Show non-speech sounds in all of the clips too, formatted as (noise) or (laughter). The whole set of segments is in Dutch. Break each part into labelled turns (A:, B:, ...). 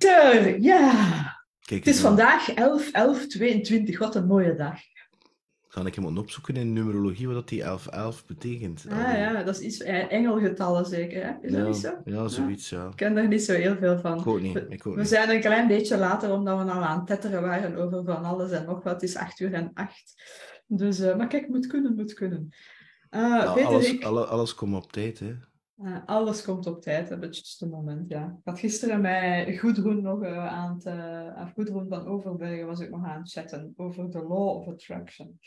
A: Ter, ja.
B: Kijk,
A: Het is vandaag 11, 11, 22. Wat een mooie dag.
B: Ga ik hem opzoeken in numerologie wat dat die 1111 betekent.
A: Ah ja, dat is iets eh, engelgetallen zeker, hè? Is dat
B: ja,
A: niet zo?
B: ja, zoiets, ja.
A: Ik ken daar niet zo heel veel van.
B: Ik ook niet. Ik ook
A: We
B: niet.
A: zijn een klein beetje later, omdat we nou aan het tetteren waren over van alles en nog wat. Het is 8 uur en 8. Dus, eh, maar kijk, moet kunnen, moet kunnen. Uh,
B: alles, alle- alles komt op tijd, hè.
A: Eh, alles komt op tijd, op het juiste moment, ja. Ik had gisteren met Goedroen nog eh, aan het... of Goedroen van Overbergen was ik nog aan het chatten over de law of attraction.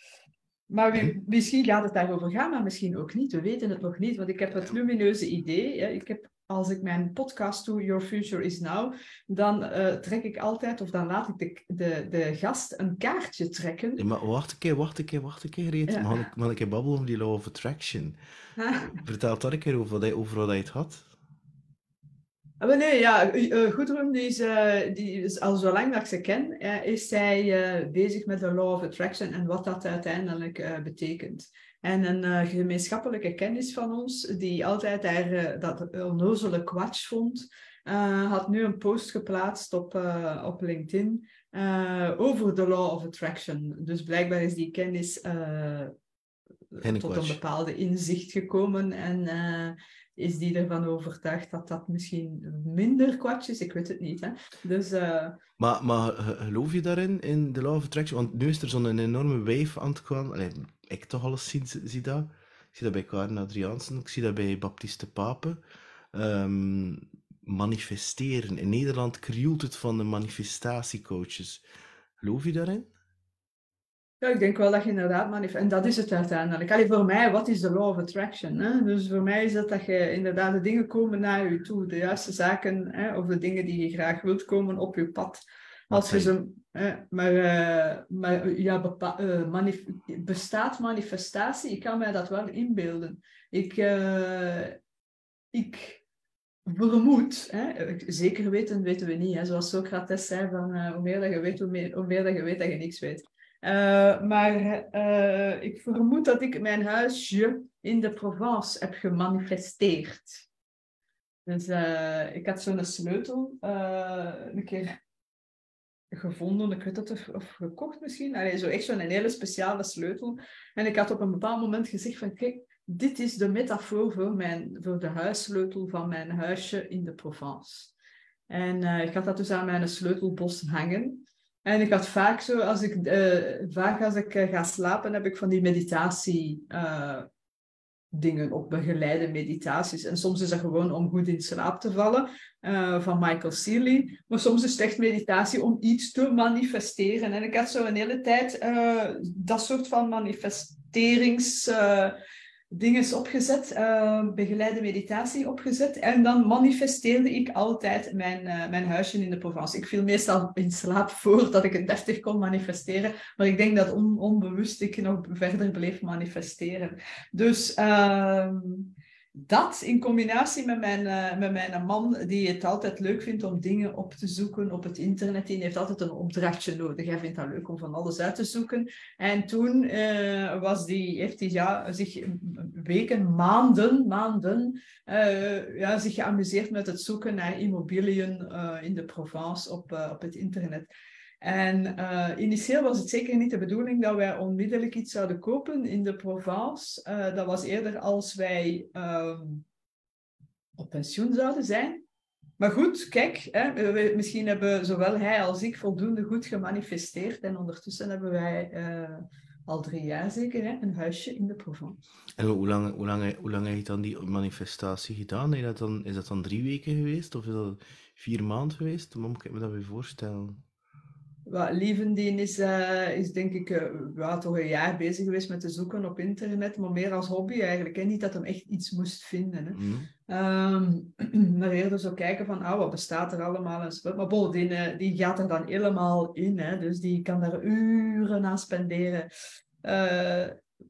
A: Maar misschien gaat het daarover gaan, maar misschien ook niet. We weten het nog niet, want ik heb het lumineuze idee. Hè. Ik heb, als ik mijn podcast doe, Your Future is Now, dan eh, trek ik altijd, of dan laat ik de, de, de gast een kaartje trekken.
B: Ja, maar wacht een keer, wacht een keer, wacht een keer, Reet.
A: Ja.
B: Mag, ik, mag ik een babbelen over die law of attraction?
A: Ah.
B: Vertel dat een keer over wat, hij- over wat hij het had.
A: Ah, Maar nee, ja, eh, Gudrun die is, eh, die is al zolang dat ik ze ken, is zij bezig met de law of attraction en wat dat uiteindelijk betekent. En een eh, gemeenschappelijke kennis van ons, die altijd haar, eh, dat onnozele kwatsch vond, eh, had nu een post geplaatst op, op LinkedIn over de law of attraction. Dus blijkbaar is die kennis tot een bepaalde inzicht gekomen en is die ervan overtuigd dat dat misschien minder kwatsch is. Ik weet het niet. Hè? Dus
B: Maar, maar ge- geloof je daarin, in de law of attraction? Want nu is er zo'n enorme wave aan het gaan. Ik toch alles zie, dat. Ik zie dat bij Karen Adriaansen, ik zie dat bij Baptiste Pape. Ehm, manifesteren. In Nederland krioelt het van de manifestatiecoaches. Geloof je daarin?
A: ja, ik denk wel dat je inderdaad manif- En dat is het uiteindelijk. Allee, voor mij, wat is de law of attraction? Hè? Dus voor mij is dat dat je inderdaad de dingen komen naar je toe. De juiste zaken hè? of de dingen die je graag wilt komen op je pad. Als je ze, maar, eh, maar ja, bepa- eh, bestaat manifestatie? Ik kan mij dat wel inbeelden. Ik, eh, ik vermoed, hè, zeker weten weten we niet, hè, zoals Socrates zei, van, hoe meer dat je weet, hoe meer, hoe meer dat je weet dat je niks weet. Maar ik vermoed dat ik mijn huisje in de Provence heb gemanifesteerd. Dus ik had zo'n sleutel een keer gevonden, ik weet het of, gekocht misschien. Allee, zo echt zo'n hele speciale sleutel. En ik had op een bepaald moment gezegd van kijk, dit is de metafoor voor, mijn, voor de huissleutel van mijn huisje in de Provence. En eh, ik had dat dus aan mijn sleutelbos hangen. En ik had vaak zo, als ik, eh, vaak als ik eh, ga slapen, heb ik van die meditatie dingen op begeleide meditaties. En soms is dat gewoon om goed in slaap te vallen, eh, van Michael Sealy. Maar soms is het echt meditatie om iets te manifesteren. En ik had zo een hele tijd eh, dat soort van manifesterings... dinges opgezet, eh, begeleide meditatie opgezet. En dan manifesteerde ik altijd mijn, eh, mijn huisje in de Provence. Ik viel meestal in slaap voordat ik het deftig kon manifesteren. Maar ik denk dat on- onbewust ik nog verder bleef manifesteren. Dus ehm, dat in combinatie met mijn, eh, met mijn man, die het altijd leuk vindt om dingen op te zoeken op het internet. Die heeft altijd een opdrachtje nodig. Hij vindt dat leuk om van alles uit te zoeken. En toen eh, was die, heeft hij ja, zich weken, maanden, maanden eh, ja, zich geamuseerd met het zoeken naar immobiliën in de Provence op, op het internet. En eh, initieel was het zeker niet de bedoeling dat wij onmiddellijk iets zouden kopen in de Provence. Eh, dat was eerder als wij ehm, op pensioen zouden zijn. Maar goed, kijk, hè, misschien hebben zowel hij als ik voldoende goed gemanifesteerd. En ondertussen hebben wij eh, al drie jaar zeker hè, een huisje in de Provence.
B: En hoe lang, hoe, lang, hoe lang heb je dan die manifestatie gedaan? Je dat dan, is dat dan drie weken geweest? Of is dat vier maanden geweest? Hoe moet ik me dat weer voorstellen?
A: Wat Lievendien is, eh, is denk ik eh, ja, toch een jaar bezig geweest met te zoeken op internet, maar meer als hobby eigenlijk. En niet dat hem echt iets moest vinden. Hè.
B: Hm?
A: Ehm, (clears throat) maar eerder zo kijken van, ah, wat bestaat er allemaal? En zo. Maar Bol, die, eh, die gaat er dan helemaal in. Hè? Dus die kan daar uren aan spenderen.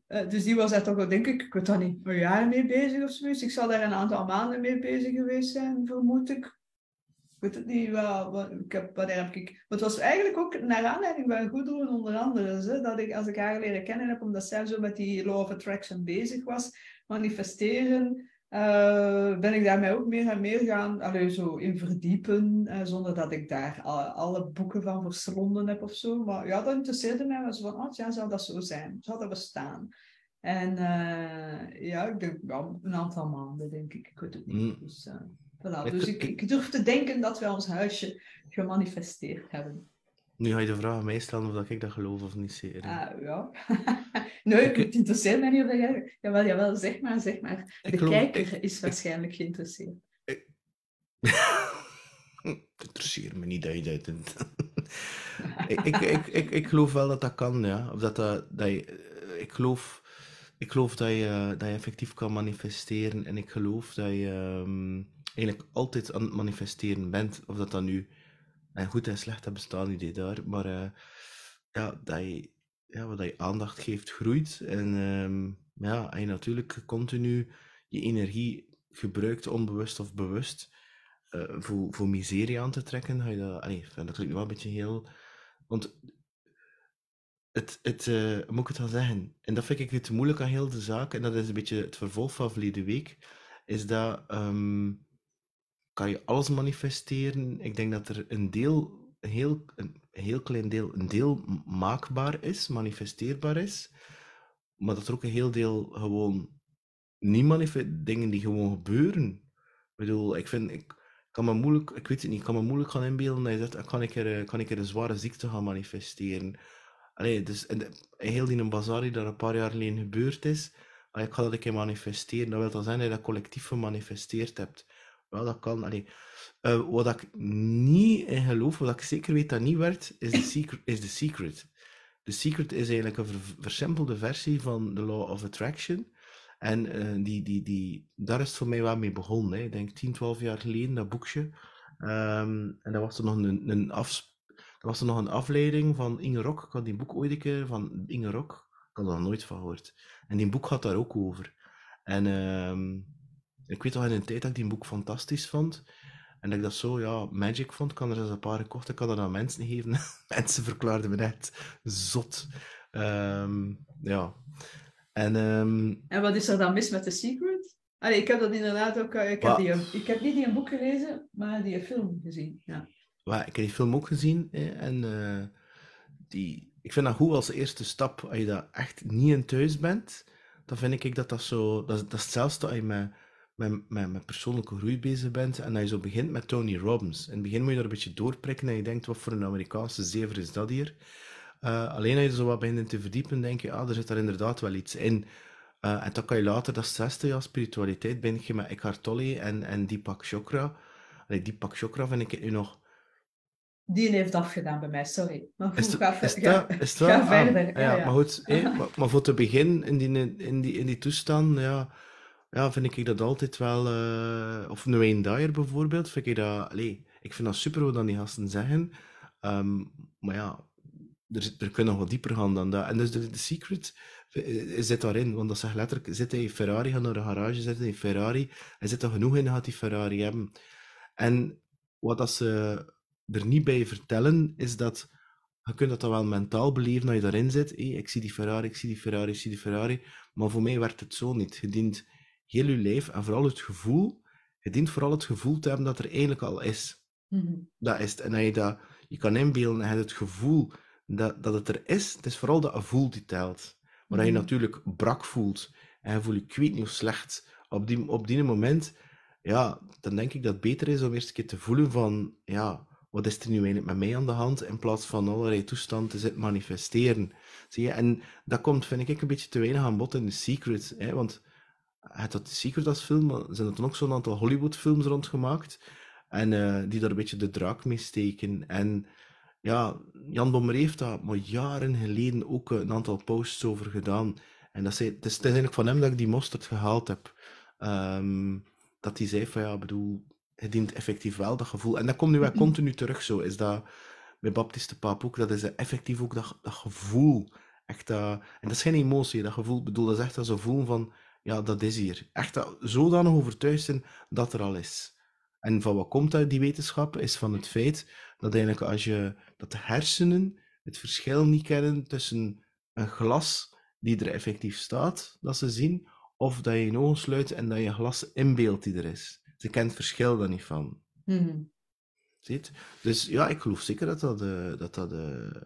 A: Dus die was daar toch, wel, denk ik, ik weet dat niet, een jaar mee bezig of zoiets. Ik zal daar een aantal maanden mee bezig geweest zijn, vermoed ik. Ik weet het niet, wat, wat, ik heb, wanneer heb ik... Maar het was eigenlijk ook naar aanleiding van goed doen, onder andere. Hè, dat ik, als ik haar leren kennen heb, omdat zij zo met die law of attraction bezig was, manifesteren, eh, ben ik daarmee ook meer en meer gaan allee, zo in verdiepen, uh, zonder dat ik daar alle, alle, boeken van verslonden heb of zo. Maar ja, dat interesseerde mij wel zo van, oh ja, zou dat zo zijn? Zou dat bestaan? En uh, ja, ik denk wel een aantal maanden, denk ik. Ik weet het niet. Mm. Dus, voilà. dus ik, ik, durf te denken dat wij ons huisje gemanifesteerd hebben.
B: Nu ga je de vraag aan mij stellen of ik dat geloof of niet zeker.
A: Ah, ja. (laughs) nee, het interesseert mij niet of jij... Jawel, jawel, zeg maar, zeg maar. De kijker is waarschijnlijk geïnteresseerd.
B: Ik... (laughs) het interesseert me niet dat je dat doet. (laughs) ik, ik, ik, ik, ik geloof wel dat dat kan, ja. Of dat, dat, dat je... Ik geloof... Ik geloof dat je, dat je effectief kan manifesteren en ik geloof dat je um, eigenlijk altijd aan het manifesteren bent. Of dat dan nu en goed en slecht, dat bestaat niet daar. Maar uh, ja, dat je, ja, wat je aandacht geeft, groeit. En um, ja, en je natuurlijk continu je energie gebruikt, onbewust of bewust, uh, voor, voor miserie aan te trekken, ga je dat... Allee, dat klinkt wel een beetje heel... Want het, het uh, moet ik het dan zeggen? En dat vind ik het moeilijk aan heel de zaak, en dat is een beetje het vervolg van verleden week, is dat um, kan je alles manifesteren. Ik denk dat er een deel, een heel, een heel klein deel, een deel maakbaar is, manifesteerbaar is, maar dat er ook een heel deel gewoon niet manifest dingen die gewoon gebeuren. Ik bedoel, ik vind, ik kan me moeilijk, ik weet het niet, ik kan me moeilijk gaan inbeelden dat je zegt, ah, kan ik er, kan ik er een zware ziekte gaan manifesteren. Allee, dus en, heel die een bazaar die daar een paar jaar geleden gebeurd is, allee, ik ga dat een keer manifesteren. Dat wil dan zijn dat je dat collectief gemanifesteerd hebt. Wel, dat kan. Allee. Uh, wat ik niet in geloof, wat ik zeker weet dat niet werkt, is de secret. Is the secret. The Secret is eigenlijk een versimpelde versie van The Law of Attraction. En uh, die, die, die, daar is het voor mij wel mee begonnen. Hè. Ik denk 10, 12 jaar geleden, dat boekje. Um, en dat was er nog een, een, af, dat was er nog een afleiding van Inge Rock. Ik had die boek ooit een keer van Inge Rock. Ik had er nog nooit van gehoord. En die boek gaat daar ook over. En um, ik weet nog in een tijd dat ik die boek fantastisch vond. En dat ik dat zo, ja, magic vond. Ik kan er eens een paar gekocht. Ik kan dat aan mensen geven. (laughs) mensen verklaarden me net zot. Um, ja. En, um...
A: en wat is er dan mis met The Secret? Allee, ik heb dat inderdaad ook... Eh, ik heb, die, ik heb niet die een boek gelezen, maar die film gezien. Ja.
B: Ik heb die film ook gezien. en uh, die, ik vind dat goed als eerste stap. Als je dat echt niet in thuis bent, dan vind ik dat dat zo... Dat, dat is hetzelfde als je met met, met, met persoonlijke groei bezig bent en dat je zo begint met Tony Robbins. In het begin moet je daar een beetje doorprikken en je denkt, wat voor een Amerikaanse zever is dat hier? Uh, alleen als je zo wat begint te verdiepen, denk je, ah, er zit daar inderdaad wel iets in. Uh, en dan kan je later, dat zesde jaar spiritualiteit, ben je met Eckhart Tolle en, en Deepak Chopra. Allee, Deepak Chopra vind ik nu nog...
A: Die heeft afgedaan bij mij, sorry. Maar
B: goed, is, ga, is, ga, is ga verder. ja, ja, ja, Maar goed, (laughs) maar, maar, voor te beginnen in die, in die, in die toestand, ja ja, vind ik dat altijd wel. Uh, of Wayne Dyer bijvoorbeeld, vind ik dat. Allee, ik vind dat super wat dan die gasten zeggen. Um, maar ja, er, er kunnen nog wat dieper gaan dan dat. En dus de, secret eh, zit daarin, want dat zegt letterlijk: zit hij in Ferrari, gaat naar de garage zitten in Ferrari. Hij zit er genoeg in, gaat die Ferrari hebben. En wat dat ze er niet bij vertellen, is dat je kunt dat dan wel mentaal beleven als je daarin zit. Hey, ik zie die Ferrari, ik zie die Ferrari, ik zie die Ferrari. Maar voor mij werkt het zo niet. Je dient heel je lijf en vooral het gevoel. Je dient vooral het gevoel te hebben dat er eigenlijk al is. Mhm. Dat is het. En dat je dat je kan inbeelden en je hebt het gevoel dat, dat het er is. Het is vooral dat gevoel die telt. Maar dat je mhm. natuurlijk brak voelt en je voelt je weet niet slecht op die, op die moment, ja, dan denk ik dat het beter is om eerst een keer te voelen van, ja, wat is er nu eigenlijk met mij aan de hand, in plaats van allerlei toestanden te zitten manifesteren. Zie je? En dat komt, vind ik, een beetje te weinig aan bod in The Secret. Hè? Want het dat Secret als film, maar zijn er dan ook zo'n aantal Hollywood-films rondgemaakt. En uh, die daar een beetje de draak mee steken. En ja, Jan Bommer heeft daar maar jaren geleden ook een aantal posts over gedaan. En dat zei, het, is, het is eigenlijk van hem dat ik die mosterd gehaald heb. Um, dat hij zei van ja, bedoel, het dient effectief wel dat gevoel. En dat komt nu wel continu terug zo. Is dat bij Baptiste Paap ook, dat is effectief ook dat, dat gevoel. Echt, uh, en dat is geen emotie, dat gevoel. bedoel, dat is echt dat gevoel van ja, dat is hier. Echt zodanig overtuigd zijn dat er al is. En van wat komt uit die wetenschap, is van het feit dat eigenlijk als je, dat de hersenen het verschil niet kennen tussen een glas die er effectief staat, dat ze zien, of dat je je ogen sluit en dat je glas inbeeldt die er is. Ze kent het verschil daar niet van.
A: Mhm.
B: Ziet? Dus ja, ik geloof zeker dat dat... eh, dat, dat eh,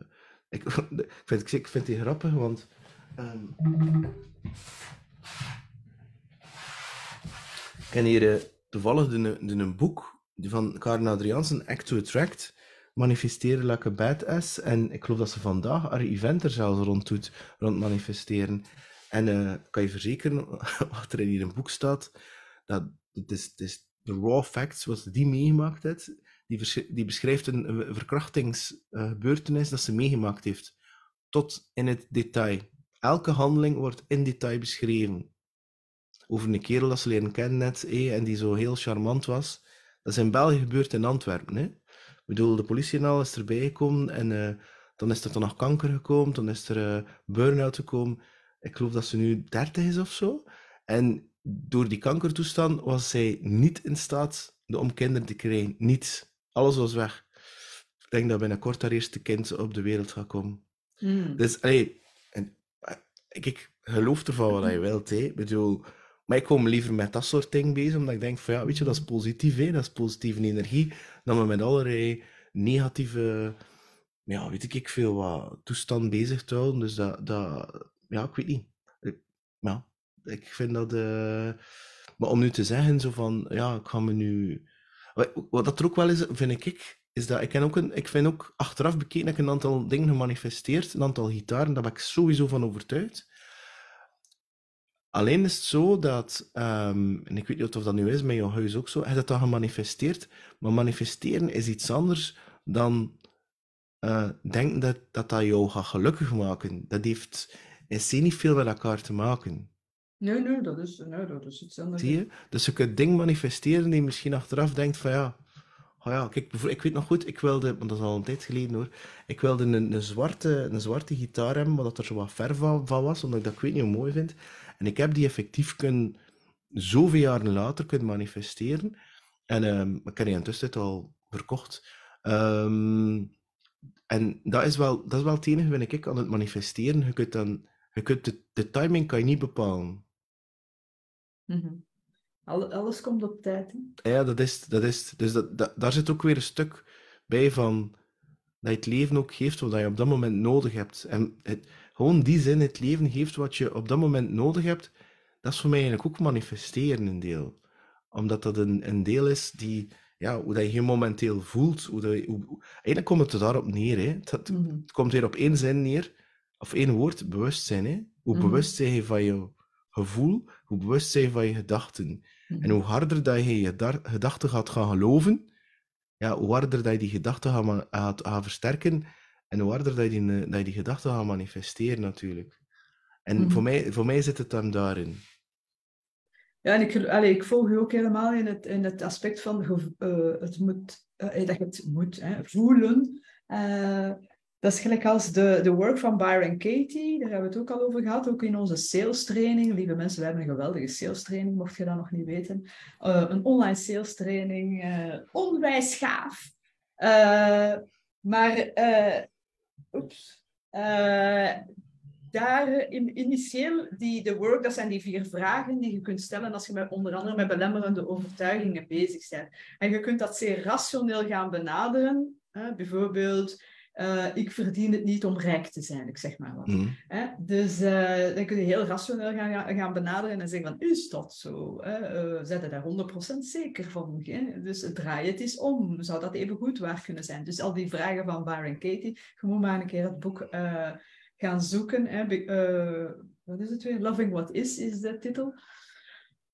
B: ik, (laughs) ik, vind, ik vind die grappig, want... ehm, ik hier eh, toevallig de, een boek van Karen Adriaansen, Act to Attract, manifesteren like a badass. En ik geloof dat ze vandaag haar event er zelfs rond doet, rond manifesteren. En ik kan je verzekeren, (laughs) wat er in hier een boek staat, dat het is, het is de raw facts, wat die meegemaakt heeft, die, die beschrijft een, een verkrachtingsgebeurtenis dat ze meegemaakt heeft. Tot in het detail. Elke handeling wordt in detail beschreven. Over een kerel dat ze leren kennen net, hé, en die zo heel charmant was. Dat is in België gebeurd in Antwerpen. Hè. Ik bedoel, de politie en al is erbij gekomen en eh, dan is er dan nog kanker gekomen, dan is er eh burn-out gekomen. Ik geloof dat ze nu 30 is of zo. En door die kankertoestand was zij niet in staat om kinderen te krijgen. Niets. Alles was weg. Ik denk dat binnenkort haar eerste kind op de wereld gaat komen.
A: Mhm.
B: Dus, allee, en, eh, ik, ik geloof ervan wat je wilt, hè. Ik bedoel, maar ik kom liever met dat soort dingen bezig, omdat ik denk van, ja, weet je, dat is positief, hè. Dat is positieve energie, dan we met allerlei negatieve, ja, weet ik veel wat, toestand bezig te houden. Dus dat, dat ja, ik weet niet. Ik- Ja, ik vind dat, eh, maar om nu te zeggen, zo van, ja, ik ga me nu... Wat, dat er ook wel is, vind ik, is dat ik, ken ook een, ik vind ook achteraf bekeken dat ik een aantal dingen gemanifesteerd, een aantal gitaren, daar ben ik sowieso van overtuigd. Alleen is het zo dat, ehm, en ik weet niet of dat nu is, met jouw huis ook zo, hij dat dan gemanifesteerd, maar manifesteren is iets anders dan eh, denken dat, dat dat jou gaat gelukkig maken. Dat heeft in niet veel met elkaar te maken.
A: Nee, nee, dat is, nee, dat is iets anders.
B: Zie je? Dus je kunt dingen manifesteren die je misschien achteraf denkt van ja, oh ja, kijk, ik weet nog goed, ik wilde, want dat is al een tijd geleden hoor, ik wilde een, een, zwarte, een zwarte gitaar hebben, maar dat er zo wat verf van, van was, omdat ik dat ik weet niet hoe mooi vind. En ik heb die effectief kunnen, zoveel jaren later, kunnen manifesteren. En ehm, ik heb die intussen al verkocht. Ehm, en dat is, wel, dat is wel het enige, vind ik, aan het manifesteren. Je kunt dan, je kunt de, de timing kan je niet bepalen.
A: Mhm. Alle- alles komt op tijd. hè.
B: Ja, dat is, dat is, dus dat, dat, daar zit ook weer een stuk bij van dat je het leven ook geeft wat je op dat moment nodig hebt. En het, gewoon die zin, het leven geeft wat je op dat moment nodig hebt, dat is voor mij eigenlijk ook manifesteren een deel. Omdat dat een, een deel is die, ja, hoe dat je je momenteel voelt. Hoe dat je, hoe, eigenlijk komt het er daarop neer. Hè. Het, het-
A: Mhm.
B: het komt weer op één zin neer, of één woord, bewustzijn. Hè. Hoe
A: Mhm.
B: bewust zijn je van je gevoel, hoe bewust zijn je van je gedachten. En
A: Mhm.
B: hoe harder dat je je gedachten gaat gaan geloven, ja, hoe harder dat je die gedachten gaat, gaat, gaat versterken en hoe harder dat je die, eh, dat je die gedachten gaat manifesteren natuurlijk. En
A: Mhm.
B: voor, mij, voor mij zit het hem daarin.
A: Ja, en ik, allee, ik volg je ook helemaal in het, in het aspect van eh, het moet, eh, dat je het moet hè, voelen. Dat is gelijk als de, de work van Byron Katie, daar hebben we het ook al over gehad, ook in onze sales training. Lieve mensen, we hebben een geweldige sales training, mocht je dat nog niet weten. Een online sales training, eh, onwijs gaaf. Maar, oeps, Eh, daar in, initieel, die, de work, dat zijn die vier vragen die je kunt stellen als je met, onder andere met belemmerende overtuigingen bezig bent. En je kunt dat zeer rationeel gaan benaderen. Hè? Bijvoorbeeld, eh, ik verdien het niet om rijk te zijn, ik zeg maar wat.
B: Mhm.
A: Hè? Dus eh, dan kun je heel rationeel gaan, gaan, benaderen en zeggen van, is dat zo? Hè? Eh, je daar 100% zeker van? Hè? Dus draai het eens om. Zou dat even goed waar kunnen zijn? Dus al die vragen van Byron Katie, je moet maar een keer het boek gaan zoeken. Hè? Wat is het weer? Loving What Is, is de titel.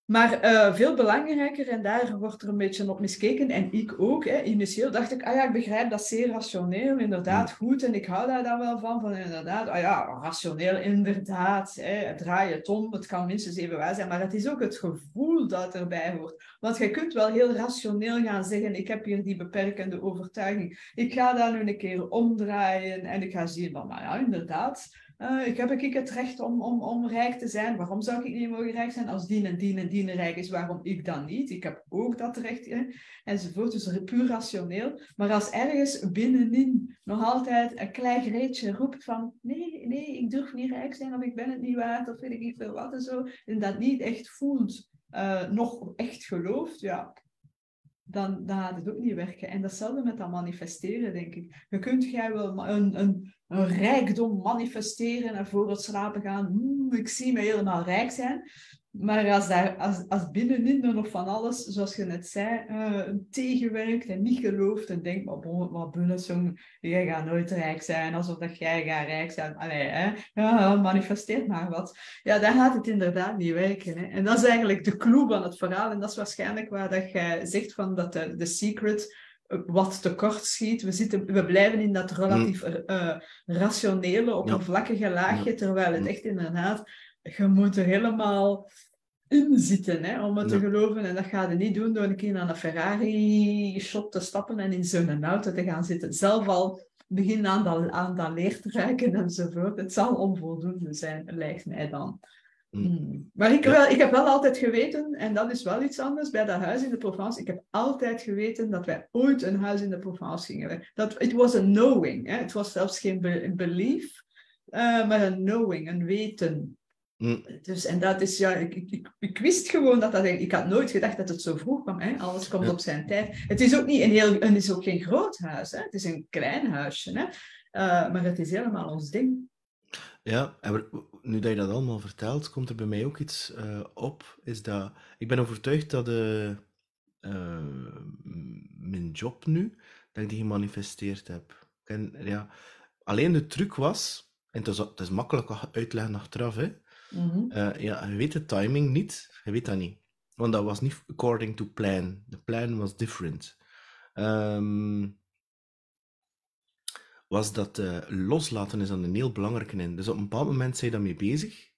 A: Maar eh, veel belangrijker, en daar wordt er een beetje op miskeken, en ik ook. Hè. Initieel dacht ik, ah ja, ik begrijp dat zeer rationeel, inderdaad goed, en ik hou daar dan wel van, van inderdaad, ah ja, rationeel, inderdaad, hè, draai het om, het kan minstens even waar zijn, maar het is ook het gevoel dat erbij hoort. Want je kunt wel heel rationeel gaan zeggen, ik heb hier die beperkende overtuiging, ik ga dat nu een keer omdraaien, en ik ga zien van, maar ja, inderdaad, eh, ik heb ik het recht om, om, om rijk te zijn. Waarom zou ik niet mogen rijk zijn als die en die en die rijk is? Waarom ik dan niet? Ik heb ook dat recht. Hè? Enzovoort. Dus puur rationeel. Maar als ergens binnenin nog altijd een klein greetje roept van nee, nee, ik durf niet rijk zijn of ik ben het niet waard of weet ik niet veel wat en zo. En dat niet echt voelt, uh, nog echt gelooft, ja, dan, dan gaat het ook niet werken. En datzelfde met dat manifesteren, denk ik. Je kunt jij wel een, een, een rijkdom manifesteren en voor het slapen gaan, hmm, ik zie me helemaal rijk zijn. Maar als, daar, als, als binnenin er nog van alles, zoals je net zei, uh, tegenwerkt en niet gelooft en denkt, maar bon, binnen jij gaat nooit rijk zijn, alsof dat jij gaat rijk zijn. Allee, hè? Ja, manifesteer maar wat. Ja, dan gaat het inderdaad niet werken. Hè? En dat is eigenlijk de clue van het verhaal. En dat is waarschijnlijk waar dat jij zegt van dat de, de secret eh, wat tekort schiet. We, zitten, we blijven in dat relatief uh, rationele, oppervlakkige laagje, terwijl het echt inderdaad je moet er helemaal in zitten hè, om het te geloven. En dat ga je niet doen door een keer naar een Ferrari-shop te stappen en in zo'n auto te gaan zitten. Zelf al beginnen aan dat, aan dat leer te ruiken enzovoort. Het zal onvoldoende zijn, lijkt mij dan. Mm. Hmm. Maar ik, wel, ik heb wel altijd geweten, en dat is wel iets anders, bij dat huis in de Provence, ik heb altijd geweten dat wij ooit een huis in de Provence gingen. Dat, it was a knowing. Hè. Het was zelfs geen belief, uh, maar een knowing, een weten. Mm. Dus, en dat is, ja, ik, ik, ik, wist gewoon dat dat... Ik had nooit gedacht dat het zo vroeg kwam. Hè? Alles komt op zijn tijd. Het is ook niet een heel... Het is ook geen groot huis. Hè? Het is een klein huisje. Hè? Uh, maar het is helemaal ons ding.
B: Ja, en nu dat je dat allemaal vertelt, komt er bij mij ook iets uh, op. Is dat... Ik ben overtuigd dat de, uh, mijn job nu, dat ik die gemanifesteerd heb. En, ja, alleen de truc was... En het is, het is makkelijk uitleggen achteraf, hè. Mm ja, je weet de timing niet. Je weet dat niet. Want dat was niet according to plan. De plan was different. Um, was dat uh, loslaten is dan een heel belangrijke in. Dus op een bepaald moment zijn je daarmee bezig.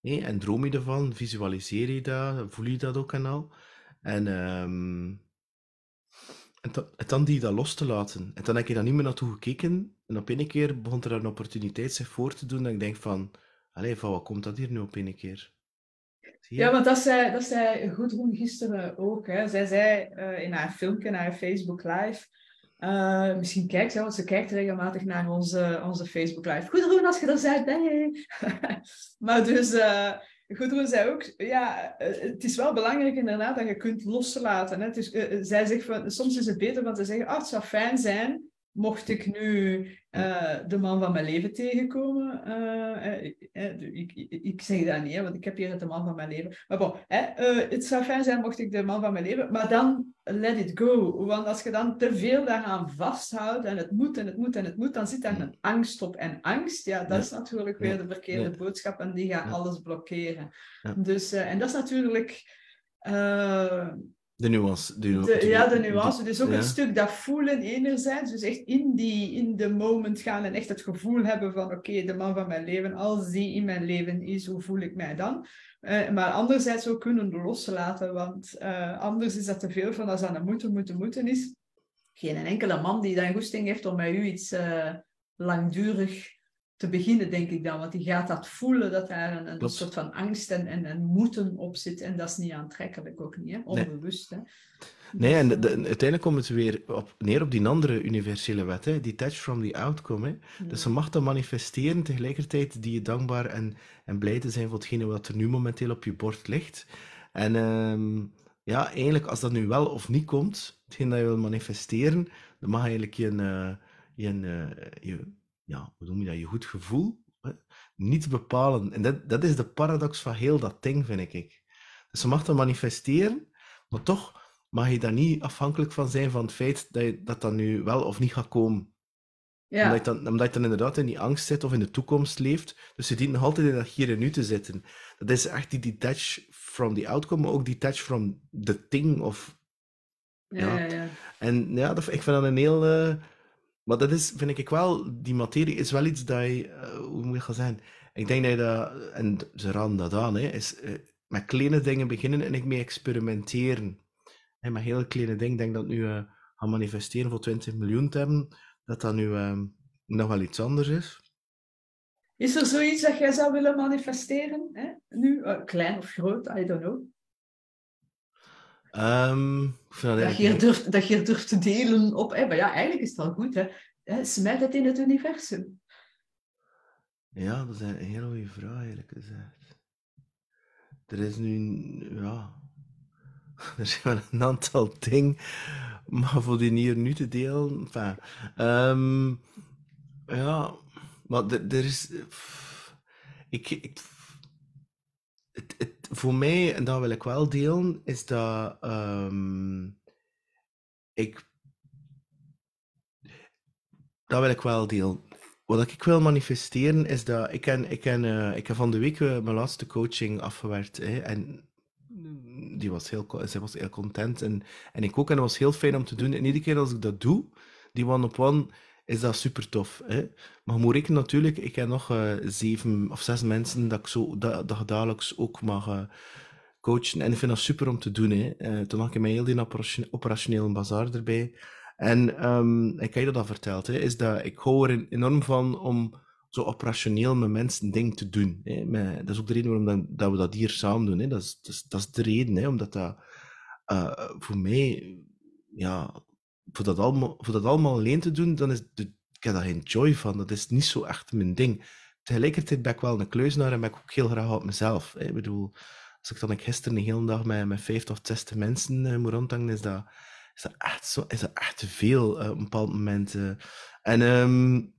B: En droom je ervan, visualiseer je dat, voel je dat ook en al. En, um, en, dan die dat los te laten. En dan heb je daar niet meer naartoe gekeken. En op een keer begon er een opportuniteit zich voor te doen. Dat ik denk van, Allee, van wat komt dat hier nu op een keer?
A: Ja, want dat zei, dat zei Goedroen gisteren ook. Hè. Zij zei uh, in haar filmpje, naar Facebook Live... Uh, misschien kijkt ze, want ze kijkt regelmatig naar onze, onze Facebook Live. Goedroen, als je er bent, ben je. (laughs) maar dus... Uh, Goedroen zei ook, ja, het is wel belangrijk inderdaad dat je kunt loslaten. Hè. Zij zegt van, soms is het beter van te zeggen, oh, het zou fijn zijn mocht ik nu de man van mijn leven tegenkomen, uh, ik, ik, zeg dat niet, hè, want ik heb hier de man van mijn leven. Maar bon, het zou fijn zijn mocht ik de man van mijn leven, maar dan let it go. Want als je dan te veel daaraan vasthoudt en het moet en het moet en het moet, dan zit daar een angst op. En angst, ja, dat is natuurlijk weer de verkeerde boodschap en die gaat alles blokkeren. Dus, en dat is natuurlijk
B: de nuance.
A: De, ja, de nuance. Dus ook een stuk dat voelen enerzijds. Dus echt in, die, in de moment gaan en echt het gevoel hebben van oké, de man van mijn leven, als die in mijn leven is, hoe voel ik mij dan? Uh, maar anderzijds ook kunnen loslaten, want uh, anders is dat te veel van als aan een moeten, moeten, moeten is. Geen enkele man die dan goesting heeft om met u iets uh, langdurig te beginnen, denk ik dan. Want die gaat dat voelen, dat daar een, een soort van angst en, en, en, moeten op zit. En dat is niet aantrekkelijk ook niet, hè? onbewust.
B: Nee,
A: hè?
B: Nee en de, uiteindelijk komt het weer op, neer op die andere universele wet, hè? detach from the outcome. Hè? Dus je mag dat manifesteren tegelijkertijd die je dankbaar en, en blij te zijn voor hetgene wat er nu momenteel op je bord ligt. En um, ja, eigenlijk als dat nu wel of niet komt, hetgeen dat je wil manifesteren, dan mag eigenlijk je, je, uh, je ja, hoe noem je dat, je goed gevoel hè, niet bepalen. En dat, dat is de paradox van heel dat ding, vind ik. Dus je mag dat manifesteren, maar toch mag je daar niet afhankelijk van zijn van het feit dat je, dat, dat nu wel of niet gaat komen. Ja. Omdat, je dan, omdat je dan inderdaad in die angst zit of in de toekomst leeft. Dus je dient nog altijd in dat hier en nu te zitten. Dat is echt die detach from the outcome, maar ook detach from the thing. Of,
A: ja, ja. ja,
B: En ja, dat, ik vind dat een heel... Uh, maar dat is, vind ik wel, die materie is wel iets dat je, uh, hoe moet je gaan zeggen? Ik denk dat je dat, en ze raden dat aan, hè, is uh, met kleine dingen beginnen en ik mee experimenteren. En met hele kleine dingen, ik denk dat nu uh, gaan manifesteren voor 20 miljoen te hebben, dat dat nu nog wel iets anders is.
A: Is er zoiets dat jij zou willen manifesteren? Hè? Nu, uh, klein of groot, I don't know.
B: Um,
A: dat, dat, je durft, dat je durft te delen op... Hè? Maar ja, eigenlijk is het wel goed. Hè? Smet het in het universum.
B: Ja, dat is een hele goede vraag, eerlijk gezegd. Er is nu... Ja... (laughs) Er zijn een aantal dingen, maar voor die hier nu te delen... Um, ja... Maar er, is... Ik... ik het, voor mij, en dat wil ik wel delen, is dat um, ik. Dat wil ik wel delen. Wat ik wil manifesteren is dat ik ik uh, ik heb van de week uh, mijn laatste coaching afgewerkt. Hè, en die was heel, zij was heel content. En, en ik ook. En dat was heel fijn om te doen. En iedere keer als ik dat doe, die one-op-one, is dat super tof. Hè? Maar moet ik natuurlijk, ik heb nog uh, zeven of zes mensen dat ik zo dat, dat dagelijks ook mag uh, coachen. En ik vind dat super om te doen. Hè? Uh, toen had ik mij heel die operationele bazaar erbij. En um, ik heb je dat al verteld, hè, is dat ik hou er enorm van om zo operationeel met mensen dingen te doen. Hè? Dat is ook de reden waarom dat, dat we dat hier samen doen. Hè? Dat, is, dat, is, dat is de reden, hè? omdat dat voor mij ja, voor dat, allemaal, voor dat allemaal alleen te doen, dan is de, ik heb daar geen joy van. Dat is niet zo echt mijn ding. Tegelijkertijd ben ik wel een kluizenaar en ben ik ook heel graag op mezelf. Hè. Ik bedoel, als ik dan ik gisteren een hele dag met, met 50 of 60 mensen uh, moet rondhangen, is dat, is dat echt, zo, is dat echt te veel uh, op een bepaald moment. En, um,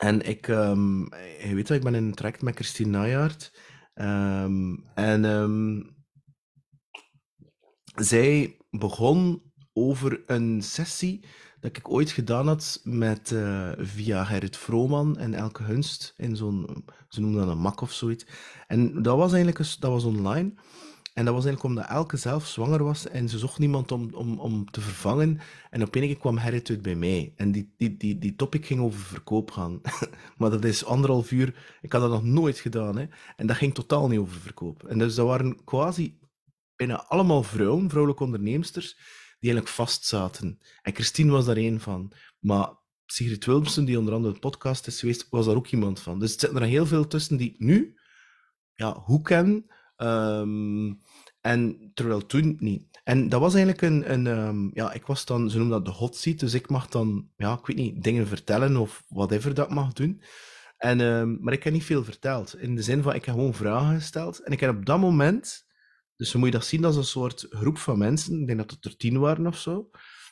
B: en ik, um, je weet wel, ik ben in een traject met Christine Najaard. Um, en zij begon over een sessie dat ik ooit gedaan had met, uh, via Gerrit Vrooman en Elke Hunst in zo'n, ze noemen dat een mak of zoiets. En dat was eigenlijk, dat was online. En dat was eigenlijk omdat Elke zelf zwanger was en ze zocht niemand om, om, om te vervangen. En op een keer kwam Gerrit uit bij mij. En die, die, die, die topic ging over verkoop gaan. (laughs) maar dat is anderhalf uur. Ik had dat nog nooit gedaan. Hè. En dat ging totaal niet over verkoop. En dus dat waren quasi bijna allemaal vrouwen, vrouwelijke onderneemsters, die eigenlijk vastzaten. En Christine was daar één van. Maar Sigrid Wilmsen, die onder andere de podcast is geweest, was daar ook iemand van. Dus er zitten er heel veel tussen die ik nu ja, hoe ken. Um, en terwijl toen niet. En dat was eigenlijk een, een um, ja, ik was dan, ze noemen dat de hot seat, dus ik mag dan, ja, ik weet niet, dingen vertellen of whatever dat ik mag doen. En, um, maar ik heb niet veel verteld. In de zin van, ik heb gewoon vragen gesteld. En ik heb op dat moment dus dan moet je dat zien als een soort groep van mensen. Ik denk dat het er tien waren of zo.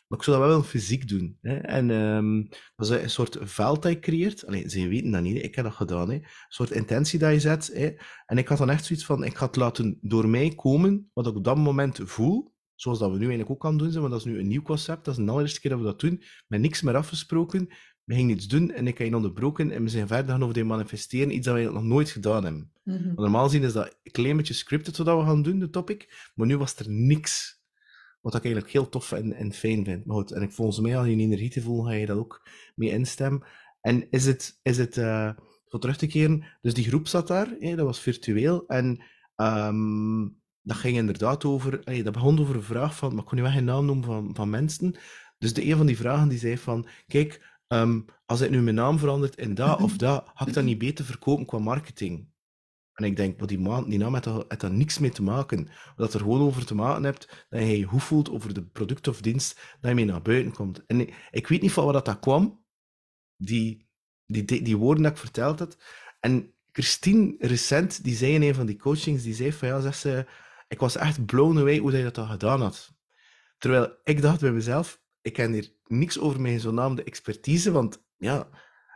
B: Maar ik zou dat wel fysiek doen. Hè. En um, dat is een soort veld dat je creëert. Alleen, ze weten dat niet, ik heb dat gedaan. Hè. Een soort intentie dat je zet. Hè. En ik had dan echt zoiets van, ik ga het laten door mij komen, wat ik op dat moment voel. Zoals dat we nu eigenlijk ook aan doen zijn, want dat is nu een nieuw concept. Dat is de allereerste keer dat we dat doen. Met niks meer afgesproken. We gingen iets doen en ik heb je onderbroken en we zijn verder gaan over die manifesteren. Iets dat we nog nooit gedaan hebben. Mm Normaal zien is dat een klein beetje scripted wat we gaan doen, de topic. Maar nu was er niks. Wat ik eigenlijk heel tof en, en fijn vind. Maar en ik volgens mij, als je energie te voelen, ga je dat ook mee instemmen. En is het, is het voor terug te keren, dus die groep zat daar, dat was virtueel. En um, dat ging inderdaad over, hey, dat begon over een vraag van, maar ik kon nu wel geen naam noemen van, van mensen. Dus de een van die vragen die zei van, kijk, um, als ik nu mijn naam verandert in dat of dat, ga ik dat niet beter verkopen qua marketing? En ik denk, wat die, die naam heeft daar, niks mee te maken. Wat er gewoon over te maken hebt, dat je goed voelt over de product of dienst dat je mee naar buiten komt. En ik, weet niet van waar dat, kwam, die, die, die, die woorden dat ik verteld had. En Christine recent, die zei in een van die coachings, die zei van ja, zegt ze, ik was echt blown away hoe hij dat gedaan had. Terwijl ik dacht bij mezelf, ik ken hier niks over mijn zogenaamde expertise, want ja,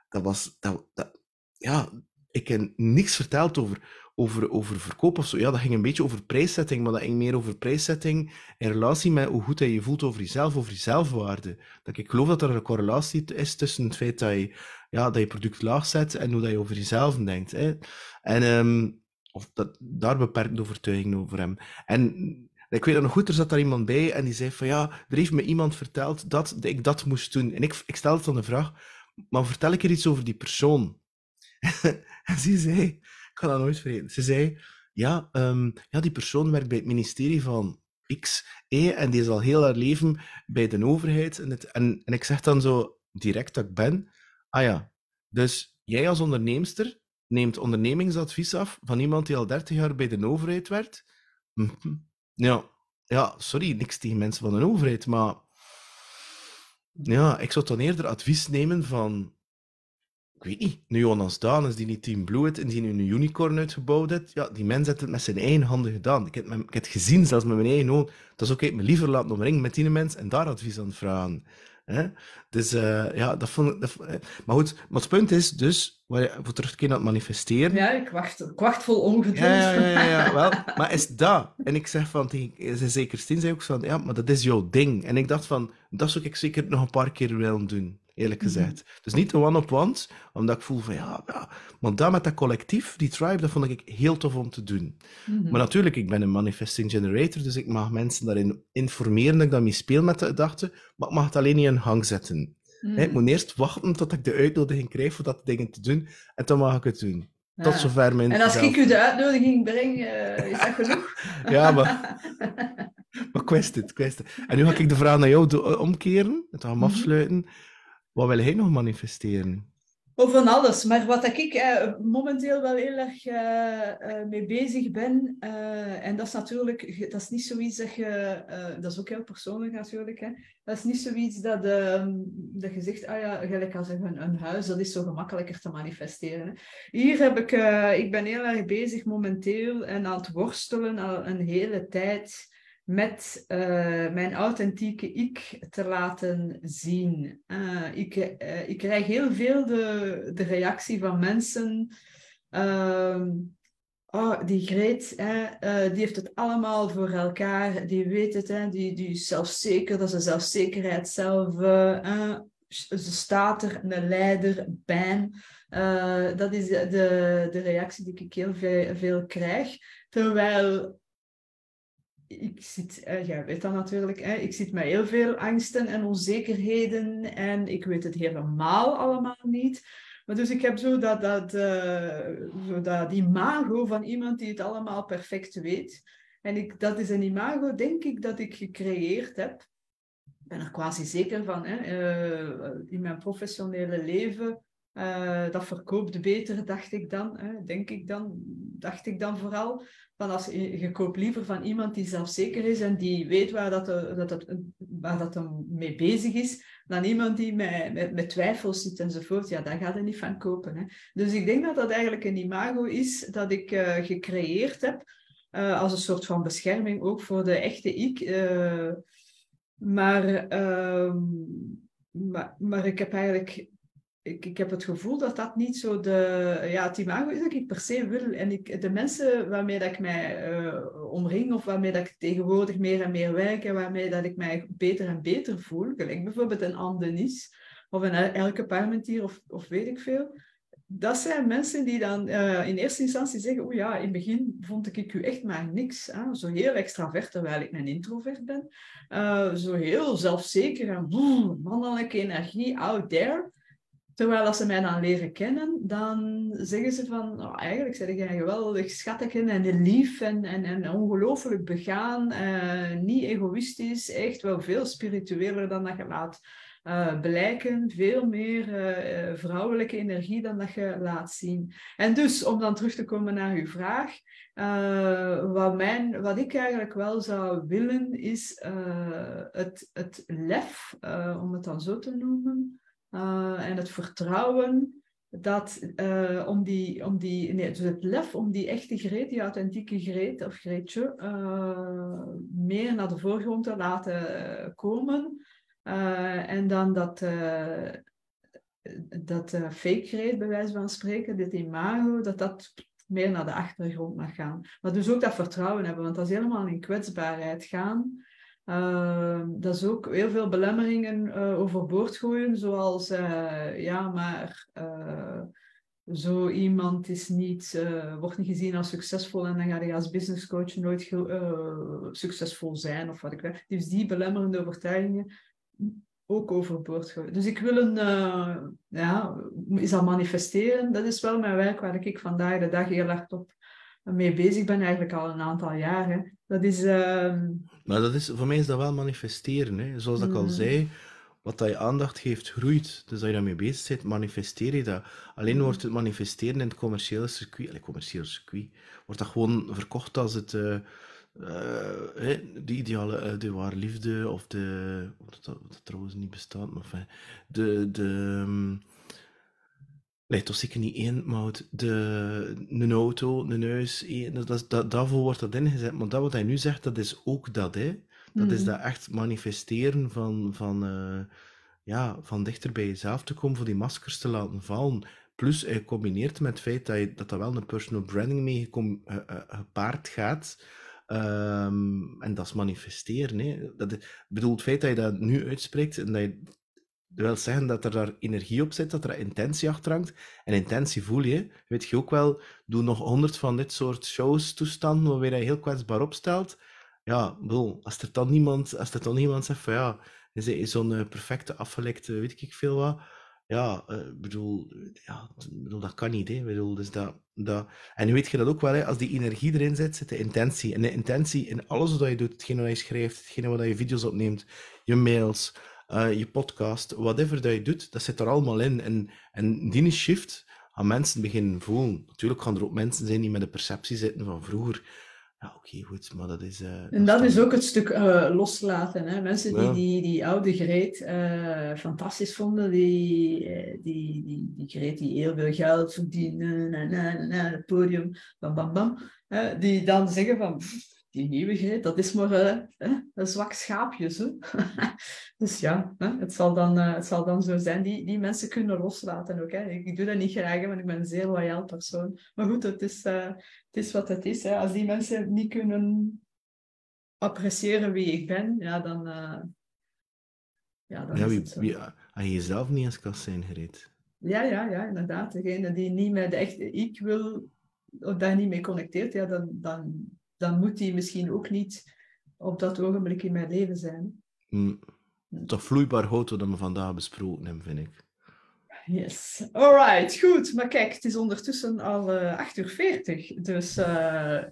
B: dat was, dat, dat, ja, ik heb niks verteld over, over, over verkoop of zo. Ja, dat ging een beetje over prijszetting, maar dat ging meer over prijszetting in relatie met hoe goed je je voelt over jezelf, over je zelfwaarde. Dat ik geloof dat er een correlatie is tussen het feit dat je, ja, dat je product laag zet en hoe dat je over jezelf denkt. Hè. En um, of dat, daar beperkte overtuiging over hem. En ik weet nog goed, er zat daar iemand bij en die zei van ja, er heeft me iemand verteld dat ik dat moest doen. En ik, ik stelde dan de vraag, maar vertel ik er iets over die persoon? En ze zei, ik kan dat nooit vergeten, ze zei, ja, um, ja, die persoon werkt bij het ministerie van X, E, en die is al heel haar leven bij de overheid. En, het, en, en ik zeg dan zo direct dat ik ben, ah ja, dus jij als onderneemster neemt ondernemingsadvies af van iemand die al 30 jaar bij de overheid werkt. Mhm. Ja, ja, sorry, niks tegen mensen van de overheid, maar ja, ik zou dan eerder advies nemen van, ik weet niet, nu Jonas Daan die niet Team Blue en die nu een unicorn uitgebouwd heeft. Ja, die mens heeft het met zijn eigen handen gedaan. Ik heb, ik heb het gezien, zelfs met mijn eigen ogen. Dat is ook, ik me liever laten omringen met die mens en daar advies aan vragen. Hè? Dus uh, ja, dat vond ik... Dat, maar goed, maar het punt is dus, waar je voor terugkeren naar het manifesteren...
A: Ja, ik wacht, ik wacht vol ongeduld.
B: Ja, ja, ja, ja, wel. Maar is dat? En ik zeg van, tegen, zeker Stien zei ook van, ja, maar dat is jouw ding. En ik dacht van, dat zou ik zeker nog een paar keer willen doen eerlijk mhm. gezegd. Dus niet de one-op-one, omdat ik voel van ja, ja, maar dat met dat collectief, die tribe, dat vond ik heel tof om te doen. Mhm. Maar natuurlijk, ik ben een manifesting generator, dus ik mag mensen daarin informeren dat ik daarmee speel met de gedachten, maar ik mag het alleen niet in hang zetten. Mm ik moet eerst wachten tot ik de uitnodiging krijg voor dat dingen te doen, en dan mag ik het doen. Tot zover mijn...
A: En als ik u de uitnodiging breng, uh, is dat genoeg? (laughs)
B: ja, maar... (laughs) maar kwest het, kwest het. En nu ga ik de vraag naar jou omkeren, het gaan mhm. afsluiten. Wat wil hij nog manifesteren?
A: Over alles, maar wat ik eh, momenteel wel heel erg uh, uh, mee bezig ben, en dat is natuurlijk, dat is niet zoiets dat je, dat is ook heel persoonlijk natuurlijk, hè. dat is niet zoiets dat, ehm, dat je zegt, ah ja, gelijk als een, een huis, dat is zo gemakkelijker te manifesteren. Hier heb ik, ik ben heel erg bezig momenteel en aan het worstelen al een hele tijd met uh, mijn authentieke ik te laten zien. Uh, ik, uh, ik krijg heel veel de, de reactie van mensen. Uh, oh, die Greet, hè, die heeft het allemaal voor elkaar. Die weet het, hè, die, die is zelfzeker, dat is een zelfzekerheid zelf. ze staat er, een leider, ben. dat is de, de reactie die ik heel veel, veel krijg. Terwijl ik zit, uh, jij weet dat natuurlijk, ik zit met heel veel angsten en onzekerheden en ik weet het helemaal allemaal niet. Maar dus ik heb zo dat, dat, uh, zo imago van iemand die het allemaal perfect weet. En ik, dat is een imago, denk ik, dat ik gecreëerd heb. Ik ben er quasi zeker van. Hè, uh, in mijn professionele leven uh, dat verkoopt beter, dacht ik dan. Hè, denk ik dan, dacht ik dan vooral. Van als je, koopt liever van iemand die zelfzeker is en die weet waar dat, dat, dat, waar dat hem mee bezig is, dan iemand die met, met, twijfels zit enzovoort. Ja, daar gaat hij niet van kopen. Hè. Dus ik denk dat dat eigenlijk een imago is dat ik uh, gecreëerd heb. Als een soort van bescherming ook voor de echte ik. maar, ehm, maar, maar ik heb eigenlijk ik, ik heb het gevoel dat dat niet zo de... Ja, het imago is dat ik per se wil. En ik, de mensen waarmee dat ik mij uh, omring of waarmee dat ik tegenwoordig meer en meer werk en waarmee dat ik mij beter en beter voel, gelijk bijvoorbeeld een Andenis of een Elke Parmentier of, of weet ik veel. Dat zijn mensen die dan uh, in eerste instantie zeggen, oh ja, in het begin vond ik u echt maar niks. Hè? Zo heel extravert, terwijl ik een introvert ben. Uh, zo heel zelfzeker en mannelijke energie out there. Terwijl als ze mij dan leren kennen, dan zeggen ze van, oh, eigenlijk zeg jij geweldig schattig en lief en, en, en ongelooflijk begaan, uh, niet egoïstisch, echt wel veel spiritueler dan dat je laat uh, blijken, veel meer uh, vrouwelijke energie dan dat je laat zien. En dus, om dan terug te komen naar uw vraag, wat, mijn, wat ik eigenlijk wel zou willen, is het, het lef, om het dan zo te noemen, uh, en het vertrouwen dat uh, om die, om die, nee, dus het lef om die echte greet, die authentieke greet of greetje, uh, meer naar de voorgrond te laten komen. en dan dat, dat fake greet, bij wijze van spreken, dit imago, dat dat meer naar de achtergrond mag gaan. Maar dus ook dat vertrouwen hebben, want dat is helemaal in kwetsbaarheid gaan. Uh, dat is ook heel veel belemmeringen uh, overboord gooien, zoals uh, ja, maar eh, zo iemand is niet, wordt niet gezien als succesvol en dan ga je als business coach nooit succesvol zijn of wat ik weet. Dus die belemmerende overtuigingen ook overboord gooien. Dus ik wil een, ja, is dat manifesteren? Dat is wel mijn werk waar ik vandaag de dag heel hard op mee bezig ben, eigenlijk al een aantal jaren. Dat is... Ehm,
B: maar dat is, voor mij is dat wel manifesteren. Hè. Zoals ik al mm. zei, wat dat je aandacht geeft, groeit. Dus als je daarmee bezig bent, manifesteer je dat. Alleen wordt het manifesteren in het commerciële circuit, het commerciële circuit, wordt dat gewoon verkocht als het, uh, uh, de ideale, uh, de ware liefde, of de, wat dat, dat trouwens niet bestaat, maar de, de, Nee, toch zeker niet één, maar de, een auto, een huis, dat, dat, dat, daarvoor wordt dat ingezet. Maar dat wat hij nu zegt, dat is ook dat, hè. Dat is dat echt manifesteren van, van, uh, ja, van dichter bij jezelf te komen, voor die maskers te laten vallen. Plus, hij combineert met het feit dat je, dat, dat wel een personal branding mee uh, gepaard gaat. Um, en dat is manifesteren. Hè. Dat is, bedoel, het feit dat je dat nu uitspreekt en dat je wil zeggen dat er daar energie op zit, dat er intentie achter hangt. En intentie voel je. Weet je ook wel, doe nog honderd van dit soort shows, toestanden, waarbij je heel kwetsbaar opstelt. Ja, bedoel, als er dan niemand, als er dan niemand zegt van ja, is zo'n uh, perfecte afgelekte, weet ik veel wat. Ja, uh, bedoel, ja, bedoel, dat kan niet, hè. Bedoel, dus dat, dat... En nu weet je dat ook wel, hè, als die energie erin zit, zit de intentie. En de intentie in alles wat je doet, hetgene wat je schrijft, hetgene wat je video's opneemt, je mails, uh, je podcast, whatever dat je doet, dat zit er allemaal in. En, en die shift gaan mensen beginnen voelen. Natuurlijk gaan er ook mensen zijn die met de perceptie zitten van vroeger. Ja, oké, goed, maar dat is... Uh,
A: en dat, is ook het stuk uh, loslaten. Hè? Mensen die, die die oude Greet uh, fantastisch vonden, die, die, die, die Greet die heel veel geld verdienen, na, na, na, het podium, bam, bam, bam, die dan zeggen van die nieuwigheid, dat is maar uh, een zwak schaapje. Zo. (laughs) dus ja, het, zal dan, uh, het zal dan zo zijn. Die, die mensen kunnen loslaten ook. Hè. Ik, doe dat niet graag, want ik ben een zeer loyaal persoon. Maar goed, het is, uh, het is wat het is. Hè. Als die mensen niet kunnen appreciëren wie ik ben, ja, dan, ja, dan
B: ja,
A: is
B: wie,
A: het zo.
B: wie, als je jezelf niet eens kan zijn, gereed.
A: Ja, ja, ja, inderdaad. Degene die niet met de echte ik wil, of daar niet mee connecteert, ja, dan... dan dan moet die misschien ook niet op dat ogenblik in mijn leven zijn.
B: Mm. Toch vloeibaar hout wat we vandaag besproken hebben, vind ik.
A: Yes. Alright, goed. Maar kijk, het is ondertussen al uh, 8 uur 40. Dus uh,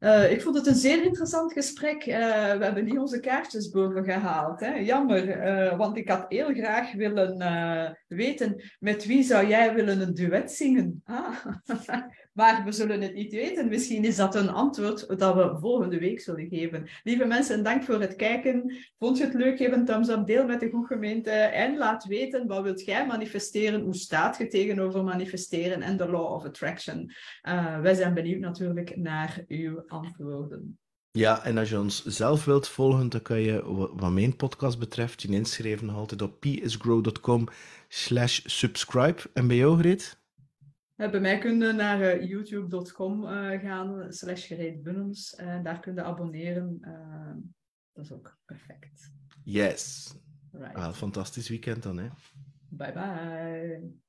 A: uh, ik vond het een zeer interessant gesprek. We hebben niet onze kaartjes boven gehaald. Hè? Jammer, want ik had heel graag willen weten met wie zou jij willen een duet zingen. Ah. (laughs) maar we zullen het niet weten. Misschien is dat een antwoord dat we volgende week zullen geven. Lieve mensen, dank voor het kijken. Vond je het leuk? Geef een thumbs up, deel met de goede gemeente en laat weten wat wilt jij manifesteren? Hoe staat je tegenover manifesteren en de law of attraction? wij zijn benieuwd natuurlijk naar uw antwoorden.
B: Ja, en als je ons zelf wilt volgen, dan kan je, wat mijn podcast betreft, je inschrijven altijd op pisgrow.com slash subscribe. En bij jou, Greet?
A: Ja, bij mij kun je naar uh, youtube.com uh, gaan, slash gereedbunnens. En daar kun je abonneren. Uh, dat is ook perfect.
B: Yes. Right. Ah, fantastisch weekend dan, hè.
A: Bye bye.